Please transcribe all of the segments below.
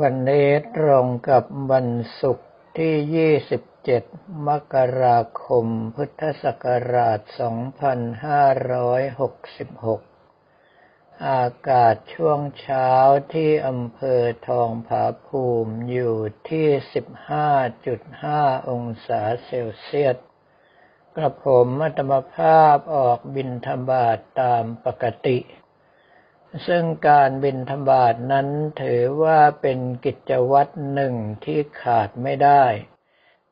วันนี้ตรงกับวันศุกร์ที่ 27 มกราคม พุทธศักราช 2566 อากาศช่วงเช้าที่อำเภอทองผาภูมิอยู่ที่ 15.5 องศาเซลเซียส กระผมอัตมภาพออกบินธบาตตามปกติ ซึ่งการบินธบาตนั้นถือว่าเป็นกิจวัตรหนึ่งที่ขาดไม่ได้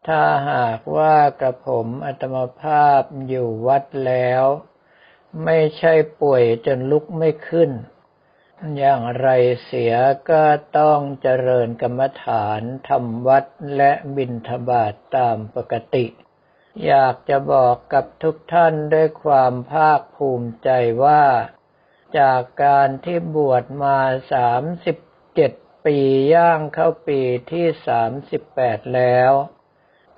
ถ้าหากว่ากระผมอัตมภาพอยู่วัดแล้ว ไม่ใช่ป่วยจนลุกไม่ขึ้น อย่างไรเสียก็ต้องเจริญกรรมฐานทำวัดและบินธบาตตามปกติ อยากจะบอกกับทุกท่านด้วยความภาคภูมิใจว่า จากการที่บวชมาสามสิบเจ็ดปีย่างเข้าปีที่สามสิบแปดแล้ว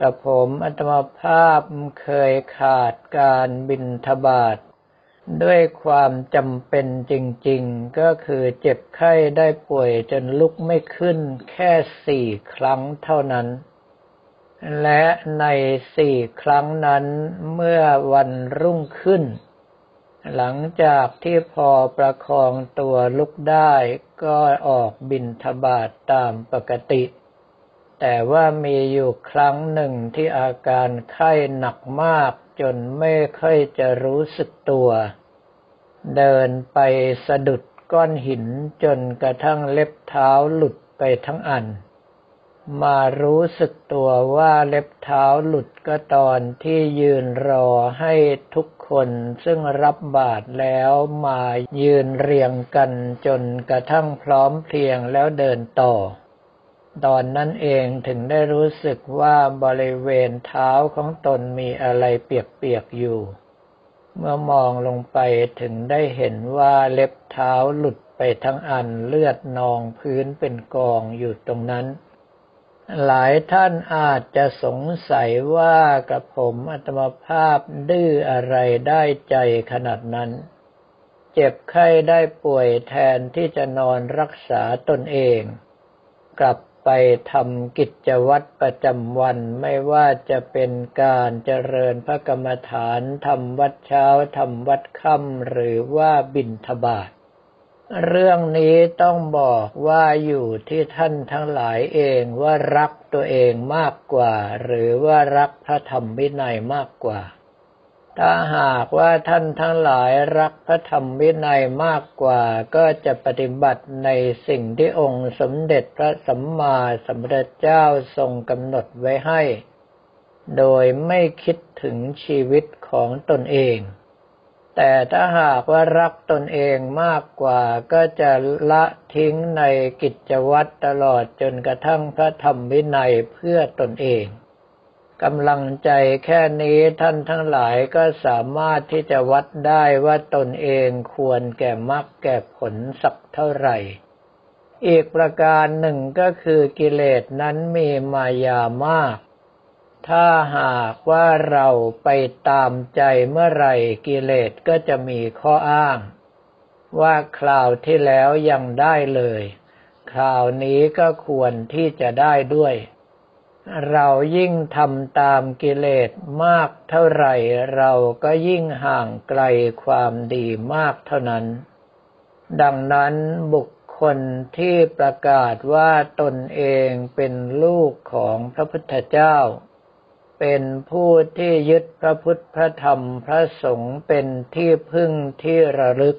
กับผมอัตมภาพเคยขาดการบินทบาทด้วยความจำเป็นจริงๆ ก็คือเจ็บไข้ได้ป่วยจนลุกไม่ขึ้นแค่สี่ครั้งเท่านั้น และในสี่ครั้งนั้นเมื่อวันรุ่งขึ้น หลังจากที่พอประคองตัวลุกได้ก็ออกบินทบาทตามปกติ แต่ว่ามีอยู่ครั้งหนึ่งที่อาการไข้หนักมากจนไม่ค่อยจะรู้สึกตัว เดินไปสะดุดก้อนหินจนกระทั่งเล็บเท้าหลุดไปทั้งอัน มารู้สึกตัวว่าเล็บเท้าหลุดก็ตอนที่ยืนรอให้ทุกคนซึ่งรับบาตรแล้วมายืนเรียงกันจนกระทั่งพร้อมเพรียงแล้วเดินต่อ ตอนนั้นเองถึงได้รู้สึกว่าบริเวณเท้าของตนมีอะไรเปียกๆอยู่ เมื่อมองลงไปถึงได้เห็นว่าเล็บเท้าหลุดไปทั้งอันเลือดนองพื้นเป็นกองอยู่ตรงนั้น หลายท่านอาจจะสงสัยว่ากระผมอัตมภาพดื้ออะไรได้ใจขนาดนั้น เจ็บไข้ได้ป่วยแทนที่จะนอนรักษาตนเอง กลับไปทำกิจวัตรประจำวันไม่ว่าจะเป็นการเจริญพระกรรมฐานทำวัดเช้าทำวัดค่ำหรือว่าบิณฑบาต เรื่องนี้ต้องบอกว่าอยู่ที่ท่านทั้งหลายเองว่ารักตัวเองมากกว่า หรือว่ารักพระธรรมวินัยมากกว่า ถ้าหากว่าท่านทั้งหลายรักพระธรรมวินัยมากกว่า ก็จะปฏิบัติในสิ่งที่องค์สมเด็จพระสัมมาสัมพุทธเจ้าทรงกำหนดไว้ให้ โดยไม่คิดถึงชีวิตของตนเอง แต่ถ้าหากว่ารักตนเองมากกว่าก็จะละทิ้งในกิจวัตรตลอดจนกระทั่งพระธรรมวินัยเพื่อตนเองกำลังใจแค่นี้ท่านทั้งหลายก็สามารถที่จะวัดได้ว่าตนเองควรแก่มรรคแก่ผลสักเท่าไหร่ อีกประการหนึ่งก็คือกิเลสนั้นมีมายามาก ถ้าหากว่าเราไปตามใจเมื่อไรกิเลสก็จะมีข้ออ้าง ว่าคราวที่แล้วยังได้เลย คราวนี้ก็ควรที่จะได้ด้วย เรายิ่งทำตามกิเลสมากเท่าไหร่ เราก็ยิ่งห่างไกลความดีมากเท่านั้น ดังนั้นบุคคลที่ประกาศว่าตนเองเป็นลูกของพระพุทธเจ้า เป็นผู้ที่ยึดพระพุทธพระธรรมพระสงฆ์เป็นที่พึ่งที่ระลึก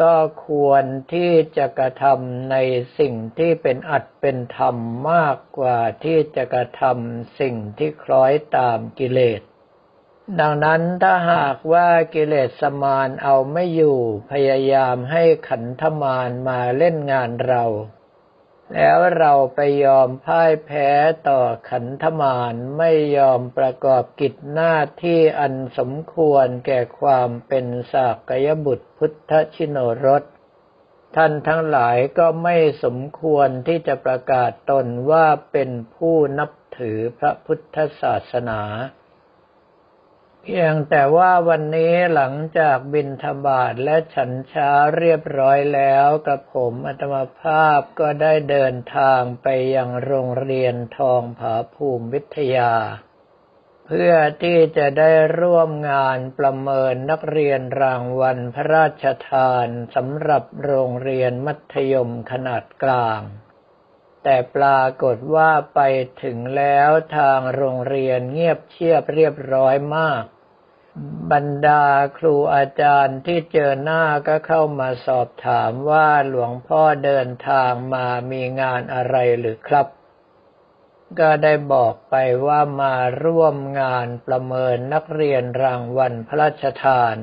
ก็ควรที่จะกระทำในสิ่งที่เป็นอัดเป็นธรรมมากกว่าที่จะกระทำสิ่งที่คล้อยตามกิเลส ดังนั้นถ้าหากว่ากิเลสสมานเอาไม่อยู่พยายามให้ขันธมารมาเล่นงานเรา แล้วเราไปยอมพ่ายแพ้ต่อขันธมารไม่ยอมประกอบกิจหน้าที่อันสมควรแก่ความเป็นสากยบุตรพุทธชินรสท่านทั้งหลายก็ไม่สมควรที่จะประกาศตนว่าเป็นผู้นับถือพระพุทธศาสนา เพียงแต่ว่าวันนี้หลังจากบินธบาตและฉันเช้าเรียบร้อยแล้วกับผมอัตมภาพก็ได้เดินทางไปยังโรงเรียนทองผาภูมิวิทยา เพื่อที่จะได้ร่วมงานประเมินนักเรียนรางวัลพระราชทานสำหรับโรงเรียนมัธยมขนาดกลาง แต่ปรากฏว่าไปถึงแล้วทางโรงเรียนเงียบเชียบเรียบร้อยมาก บรรดาครูอาจารย์ที่เจอหน้าก็เข้ามาสอบถามว่าหลวงพ่อเดินทางมามีงานอะไรหรือครับ ก็ได้บอกไปว่ามาร่วมงานประเมินนักเรียนรางวัลพระราชทาน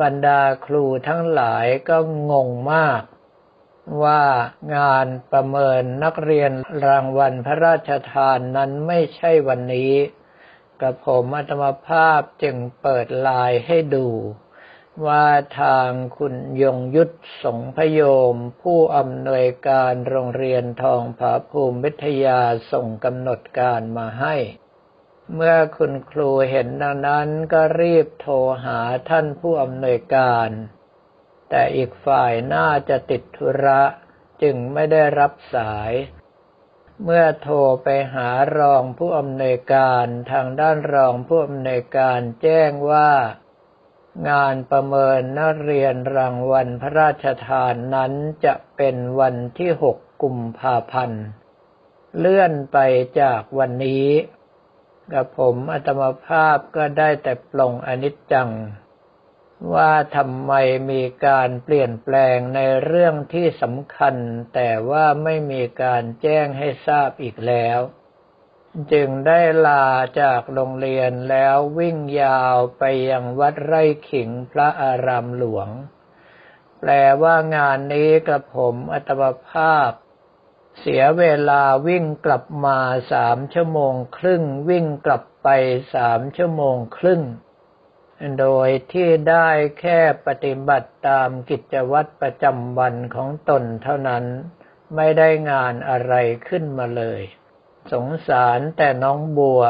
บรรดาครูทั้งหลายก็งงมาก ว่างานประเมินนักเรียนรางวัลพระราชทานนั้นไม่ใช่วันนี้กับผมอัตมภาพจึงเปิดลายให้ดู ว่าทางคุณยงยุทธสงพยม ผู้อำนวยการโรงเรียนทองผาภูมิวิทยาส่งกำหนดการมาให้ เมื่อคุณครูเห็นดังนั้นก็รีบโทรหาท่านผู้อำนวยการ แต่อีกฝ่ายน่าจะติดธุระจึงไม่ได้รับสาย เมื่อโทรไปหารองผู้อำนวยการทางด้านรองผู้อำนวยการแจ้งว่า งานประเมินนักเรียนรางวัลพระราชทานนั้นจะเป็นวันที่หกกุมภาพันธ์ เลื่อนไปจากวันนี้ กับผมอัตมภาพก็ได้แต่ปลงอนิจจัง ว่าทำไมมีการเปลี่ยนแปลงในเรื่องที่สำคัญ แต่ว่าไม่มีการแจ้งให้ทราบอีกแล้ว จึงได้ลาจากโรงเรียนแล้ววิ่งยาวไปยังวัดไร่ขิงพระอารามหลวง แปลว่างานนี้กับผมอัตมภาพ เสียเวลาวิ่งกลับมาสามชั่วโมงครึ่ง วิ่งกลับไปสามชั่วโมงครึ่ง โดยที่ได้แค่ปฏิบัติตามกิจวัตรประจำวันของตนเท่านั้น ไม่ได้งานอะไรขึ้นมาเลย สงสารแต่น้องบัว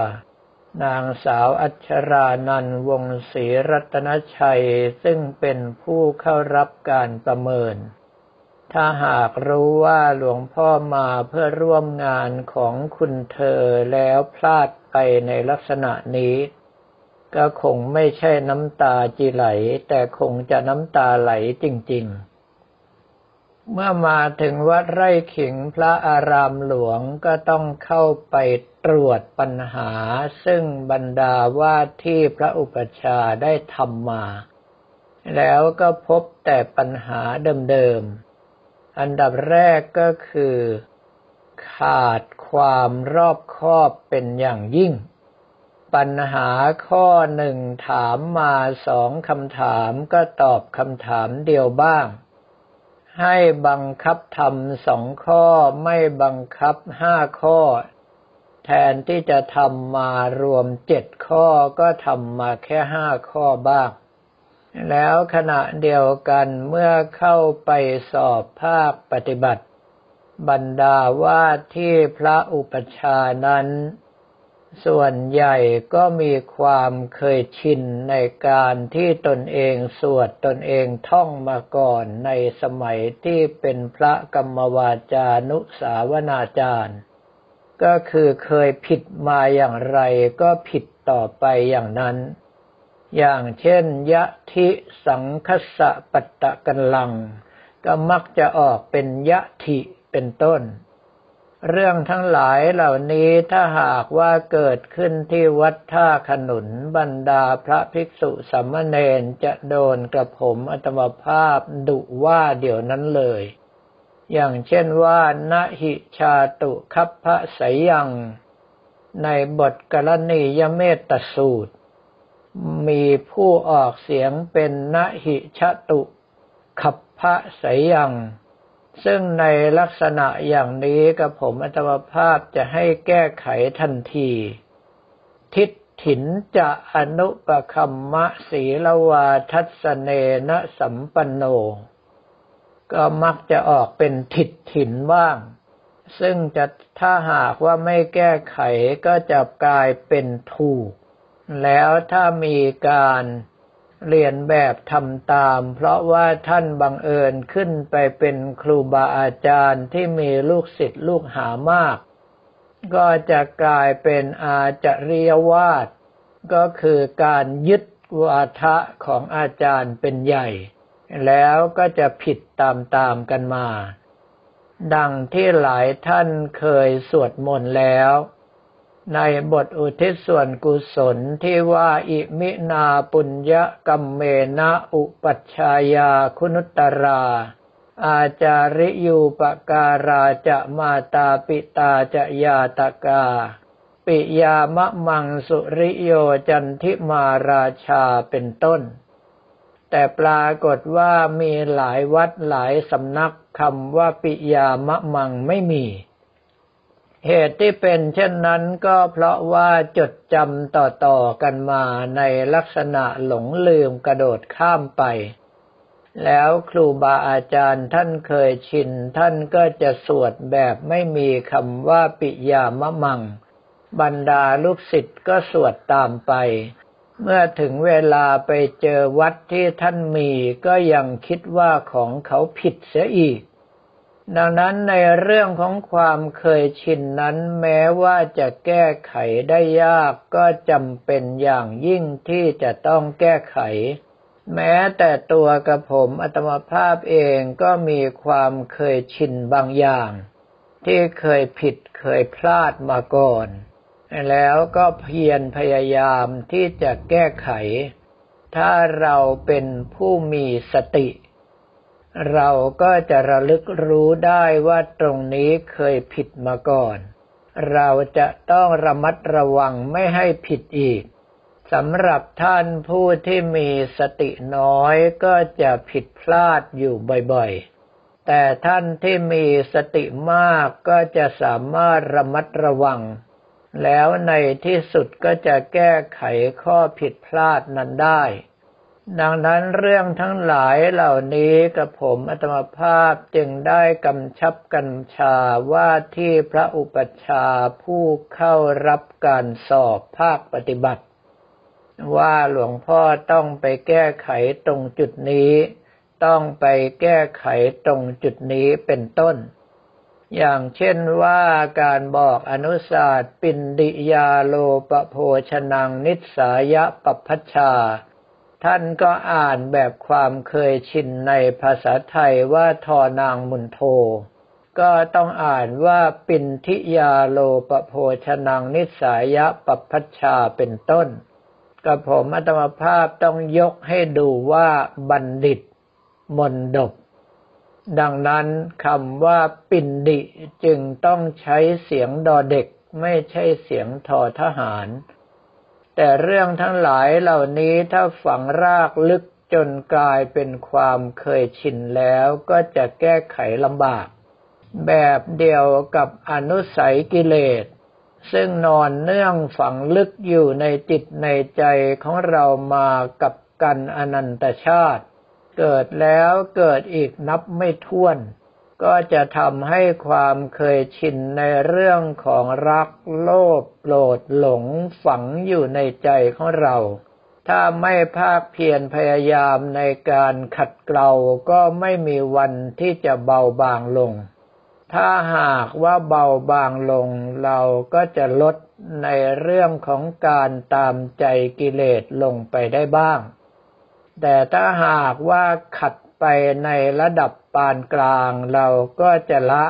นางสาวอัชรานันวงศรีรัตนชัยซึ่งเป็นผู้เข้ารับการประเมิน ถ้าหากรู้ว่าหลวงพ่อมาเพื่อร่วมงานของคุณเธอแล้วพลาดไปในลักษณะนี้ ก็คงไม่ใช่น้ำตาจีไหล แต่คงจะน้ำตาไหลจริง ๆ เมื่อมาถึงวัดไร่ขิงพระอารามหลวงก็ต้องเข้าไปตรวจปัญหา ซึ่งบรรดาว่าที่พระอุปชาได้ทำมา แล้วก็พบแต่ปัญหาเดิม ๆ อันดับแรกก็คือ ขาดความรอบคอบเป็นอย่างยิ่ง ปัญหาข้อหนึ่งถามมาสองคำถามก็ตอบคำถามเดียวบ้าง ให้บังคับทำสองข้อไม่บังคับห้าข้อ แทนที่จะทำมารวมเจ็ดข้อก็ทำมาแค่ห้าข้อบ้าง แล้วขณะเดียวกันเมื่อเข้าไปสอบภาคปฏิบัติ บรรดาว่าที่พระอุปชานั้น ส่วนใหญ่ก็มีความเคยชินในการที่ตนเองสวดตนเองท่องมาก่อนในสมัยที่เป็นพระกรรมวาจานุสาวนาจารย์ ก็คือเคยผิดมาอย่างไรก็ผิดต่อไปอย่างนั้น อย่างเช่น ยะทิสังคสะปัตตะกันลัง ก็มักจะออกเป็นยะทิเป็นต้น เรื่องทั้งหลายเหล่านี้ถ้าหากว่าเกิดขึ้นที่วัดท่าขนุนบรรดาพระภิกษุสัมเนนจะโดนกระผมอัตมภาพดุว่าเดี๋ยวนั้นเลย อย่างเช่นว่านะหิชาตุคัพพะสยัง ในบทกรณียเมตตสูตร มีผู้ออกเสียงเป็นนะหิชาตุคัพพะสยัง ซึ่งในลักษณะอย่างนี้กับผมอัตมภาพจะให้แก้ไขทันที ทิฏฐินจะอนุปคัมมะศีลวาทัศเนนะสัมปันโน ก็มักจะออกเป็นทิฏฐินบ้าง ซึ่งจะถ้าหากว่าไม่แก้ไขก็จะกลายเป็นถูก แล้วถ้ามีการ เรียนแบบทำตาม เพราะว่าท่านบังเอิญขึ้นไปเป็นครูบาอาจารย์ที่มีลูกศิษย์ลูกหามาก ก็จะกลายเป็นอาจริยวาดก็คือการยึดวาทะของอาจารย์เป็นใหญ่ แล้วก็จะผิดตามๆกันมา ดังที่หลายท่านเคยสวดมนต์แล้ว ในบทอุทิศส่วนกุศลที่ว่าอิมินาปุญญกรรมเมนะอุปัชชายาคุณุตรา อาจาริยูปการาจะมาตาปิตาจะยาตกา ปิยามะมังสุริโยจันทิมาราชาเป็นต้น แต่ปรากฏว่ามีหลายวัดหลายสำนักคำว่าปิยามะมังไม่มี เหตุที่เป็นเช่นนั้นก็เพราะว่าจดจำต่อๆกันมาในลักษณะหลงลืมกระโดดข้ามไป แล้วครูบาอาจารย์ท่านเคยชิน ท่านก็จะสวดแบบไม่มีคำว่าปิยามะมัง บรรดาลูกศิษย์ก็สวดตามไป เมื่อถึงเวลาไปเจอวัดที่ท่านมีก็ยังคิดว่าของเขาผิดเสียอีก ดังนั้นในเรื่องของความเคยชินนั้นแม้ว่าจะแก้ไขได้ยากก็จำเป็นอย่างยิ่งที่จะต้องแก้ไข แม้แต่ตัวกระผมอัตมภาพเองก็มีความเคยชินบางอย่าง ที่เคยผิดเคยพลาดมาก่อน แล้วก็เพียรพยายามที่จะแก้ไข ถ้าเราเป็นผู้มีสติ เราก็จะระลึกรู้ได้ว่าตรงนี้เคยผิดมาก่อน เราจะต้องระมัดระวังไม่ให้ผิดอีกสำหรับท่านผู้ที่มีสติน้อยก็จะผิดพลาดอยู่บ่อยๆ แต่ท่านที่มีสติมากก็จะสามารถระมัดระวัง แล้วในที่สุดก็จะแก้ไขข้อผิดพลาดนั้นได้ ดังนั้นเรื่องทั้งหลายเหล่านี้กับผมอัตมภาพจึงได้กำชับกัญชาว่าที่พระอุปัชฌาย์ผู้เข้ารับการสอบภาคปฏิบัติ ว่าหลวงพ่อต้องไปแก้ไขตรงจุดนี้ ต้องไปแก้ไขตรงจุดนี้เป็นต้น อย่างเช่นว่าการบอกอนุศาสตร์ปินดิยาโลปโภชนังนิสายะปพัชชา ท่านก็อ่านแบบความเคยชินในภาษาไทยว่าทอนางมุนโท ก็ต้องอ่านว่าปินทิยาโลปโภชนังนิสายะปพัชชาเป็นต้นกับผมอัตมภาพต้องยกให้ดูว่าบัณฑิตมนดบดังนั้นคำว่าปินดิจึงต้องใช้เสียงดอเด็กไม่ใช่เสียงทอทหาร แต่เรื่องทั้งหลายเหล่านี้ถ้าฝังรากลึกจนกลายเป็นความเคยชินแล้วก็จะแก้ไขลำบาก แบบเดียวกับอนุสัยกิเลส ซึ่งนอนเนื่องฝังลึกอยู่ในจิตในใจของเรามากับกันอนันตชาติ เกิดแล้วเกิดอีกนับไม่ถ้วน ก็จะทำให้ความเคยชินในเรื่องของรักโลภโกรธหลงฝังอยู่ในใจของเรา ถ้าไม่ภาคเพียรพยายามในการขัดเกลาก็ไม่มีวันที่จะเบาบางลง ถ้าหากว่าเบาบางลงเราก็จะลดในเรื่องของการตามใจกิเลสลงไปได้บ้าง แต่ถ้าหากว่าขัด ไปในระดับปานกลาง เราก็จะละ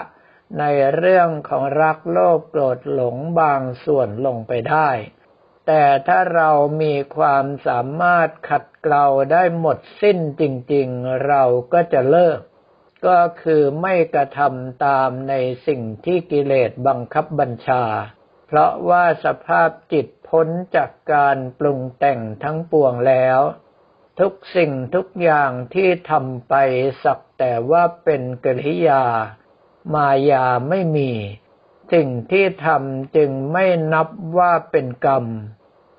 ในเรื่องของรักโลภโกรธหลงบางส่วนลงไปได้ แต่ถ้าเรามีความสามารถขัดเกลาได้หมดสิ้นจริงๆ เราก็จะเลิก ก็คือไม่กระทำตามในสิ่งที่กิเลสบังคับบัญชา เพราะว่าสภาพจิตพ้นจากการปรุงแต่งทั้งปวงแล้ว ทุกสิ่งทุกอย่างที่ทำไปสักแต่ว่าเป็นกริยา มายาไม่มี สิ่งที่ทำจึงไม่นับว่าเป็นกรรม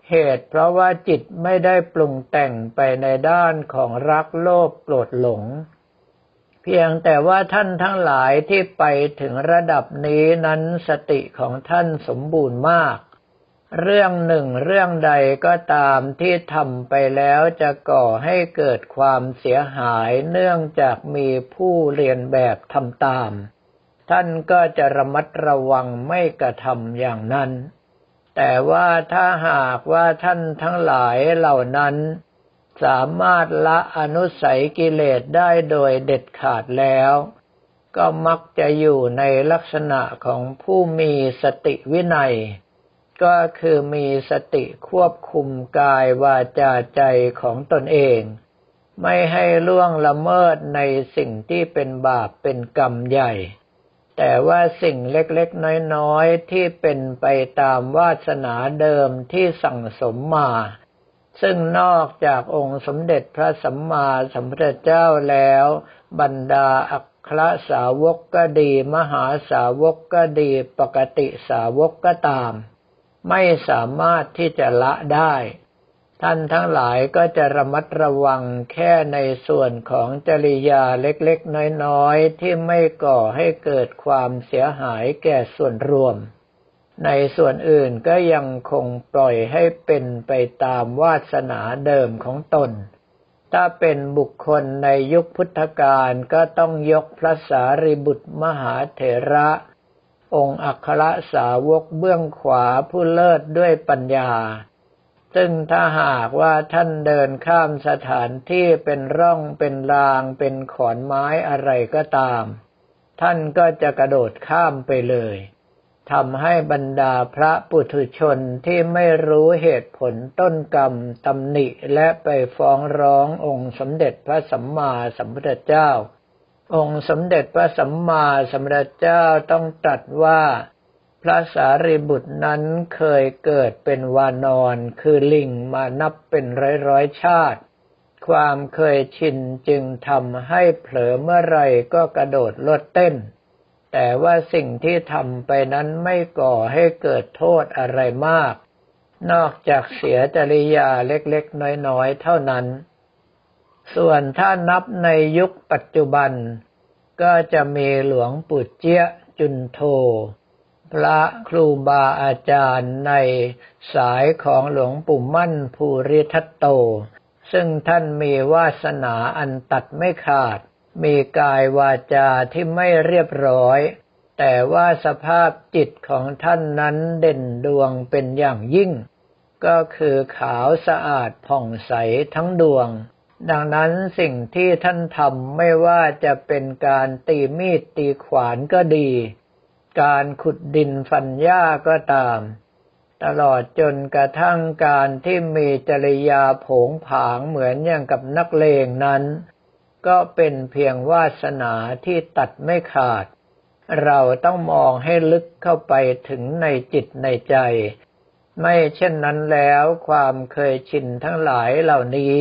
เหตุเพราะว่าจิตไม่ได้ปรุงแต่งไปในด้านของรักโลภโกรธหลง เพียงแต่ว่าท่านทั้งหลายที่ไปถึงระดับนี้นั้นสติของท่านสมบูรณ์มาก เรื่องหนึ่งเรื่องใดก็ตามที่ทำไปแล้วจะก่อให้เกิดความเสียหายเนื่องจากมีผู้เรียนแบบทำตาม ท่านก็จะระมัดระวังไม่กระทำอย่างนั้น แต่ว่าถ้าหากว่าท่านทั้งหลายเหล่านั้น สามารถละอนุสัยกิเลสได้โดยเด็ดขาดแล้ว ก็มักจะอยู่ในลักษณะของผู้มีสติวินัย ก็คือมีสติควบคุมกายวาจาใจของตนเอง ไม่ให้ล่วงละเมิดในสิ่งที่เป็นบาปเป็นกรรมใหญ่ แต่ว่าสิ่งเล็กๆน้อยๆ ที่เป็นไปตามวาสนาเดิมที่สั่งสมมา ซึ่งนอกจากองค์สมเด็จพระสัมมาสัมพุทธเจ้าแล้ว บรรดาอัครสาวกก็ดี มหาสาวกก็ดี ปกติสาวกก็ตาม ไม่สามารถที่จะละได้ ท่านทั้งหลายก็จะระมัดระวังแค่ในส่วนของจริยาเล็กๆ น้อยๆ ที่ไม่ก่อให้เกิดความเสียหายแก่ส่วนรวม ในส่วนอื่นก็ยังคงปล่อยให้เป็นไปตามวาสนาเดิมของตนถ้าเป็นบุคคลในยุคพุทธกาลก็ต้องยกพระสารีบุตรมหาเถระ องค์อัครสาวกเบื้องขวาผู้เลิศด้วยปัญญา ซึ่งถ้าหากว่าท่านเดินข้ามสถานที่เป็นร่องเป็นรางเป็นขอนไม้อะไรก็ตาม ท่านก็จะกระโดดข้ามไปเลยทำให้บรรดาพระปุถุชนที่ไม่รู้เหตุผลต้นกรรมตำหนิและไปฟ้องร้ององค์สมเด็จพระสัมมาสัมพุทธเจ้า องค์สมเด็จพระสัมมาสัมพุทธเจ้าต้องตรัสว่า พระสารีบุตรนั้นเคยเกิดเป็นวานอนคือลิงมานับเป็นร้อยร้อยชาติ ความเคยชินจึงทำให้เผลอเมื่อไรก็กระโดดลดเต้น แต่ว่าสิ่งที่ทำไปนั้นไม่ก่อให้เกิดโทษอะไรมาก นอกจากเสียจริยาเล็กๆน้อยๆเท่านั้นส่วนถ้านับในยุคปัจจุบัน ก็จะมีหลวงปู่เจี้ยจุนโท พระครูบาอาจารย์ในสายของหลวงปู่มั่นภูริทัตโต ซึ่งท่านมีวาสนาอันตัดไม่ขาด มีกายวาจาที่ไม่เรียบร้อย แต่ว่าสภาพจิตของท่านนั้นเด่นดวงเป็นอย่างยิ่ง ก็คือขาวสะอาดผ่องใสทั้งดวง ดังนั้นสิ่งที่ท่านทำไม่ว่าจะเป็นการตีมีดตีขวานก็ดี การขุดดินฟันหญ้าก็ตาม ตลอดจนกระทั่งการที่มีจริยาผงผางเหมือนอย่างกับนักเลงนั้น ก็เป็นเพียงวาสนาที่ตัดไม่ขาด เราต้องมองให้ลึกเข้าไปถึงในจิตในใจ ไม่เช่นนั้นแล้วความเคยชินทั้งหลายเหล่านี้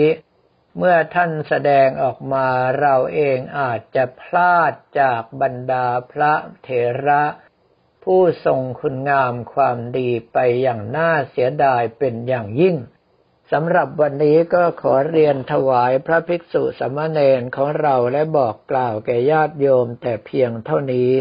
เมื่อท่านแสดงออกมาเราเองอาจจะพลาดจากบรรดาพระเถระ ผู้ทรงคุณงามความดีไปอย่างน่าเสียดายเป็นอย่างยิ่งสำหรับวันนี้ก็ขอเรียนถวายพระภิกษุสมณเณรของเราและบอกกล่าวแก่ญาติโยมแต่เพียงเท่านี้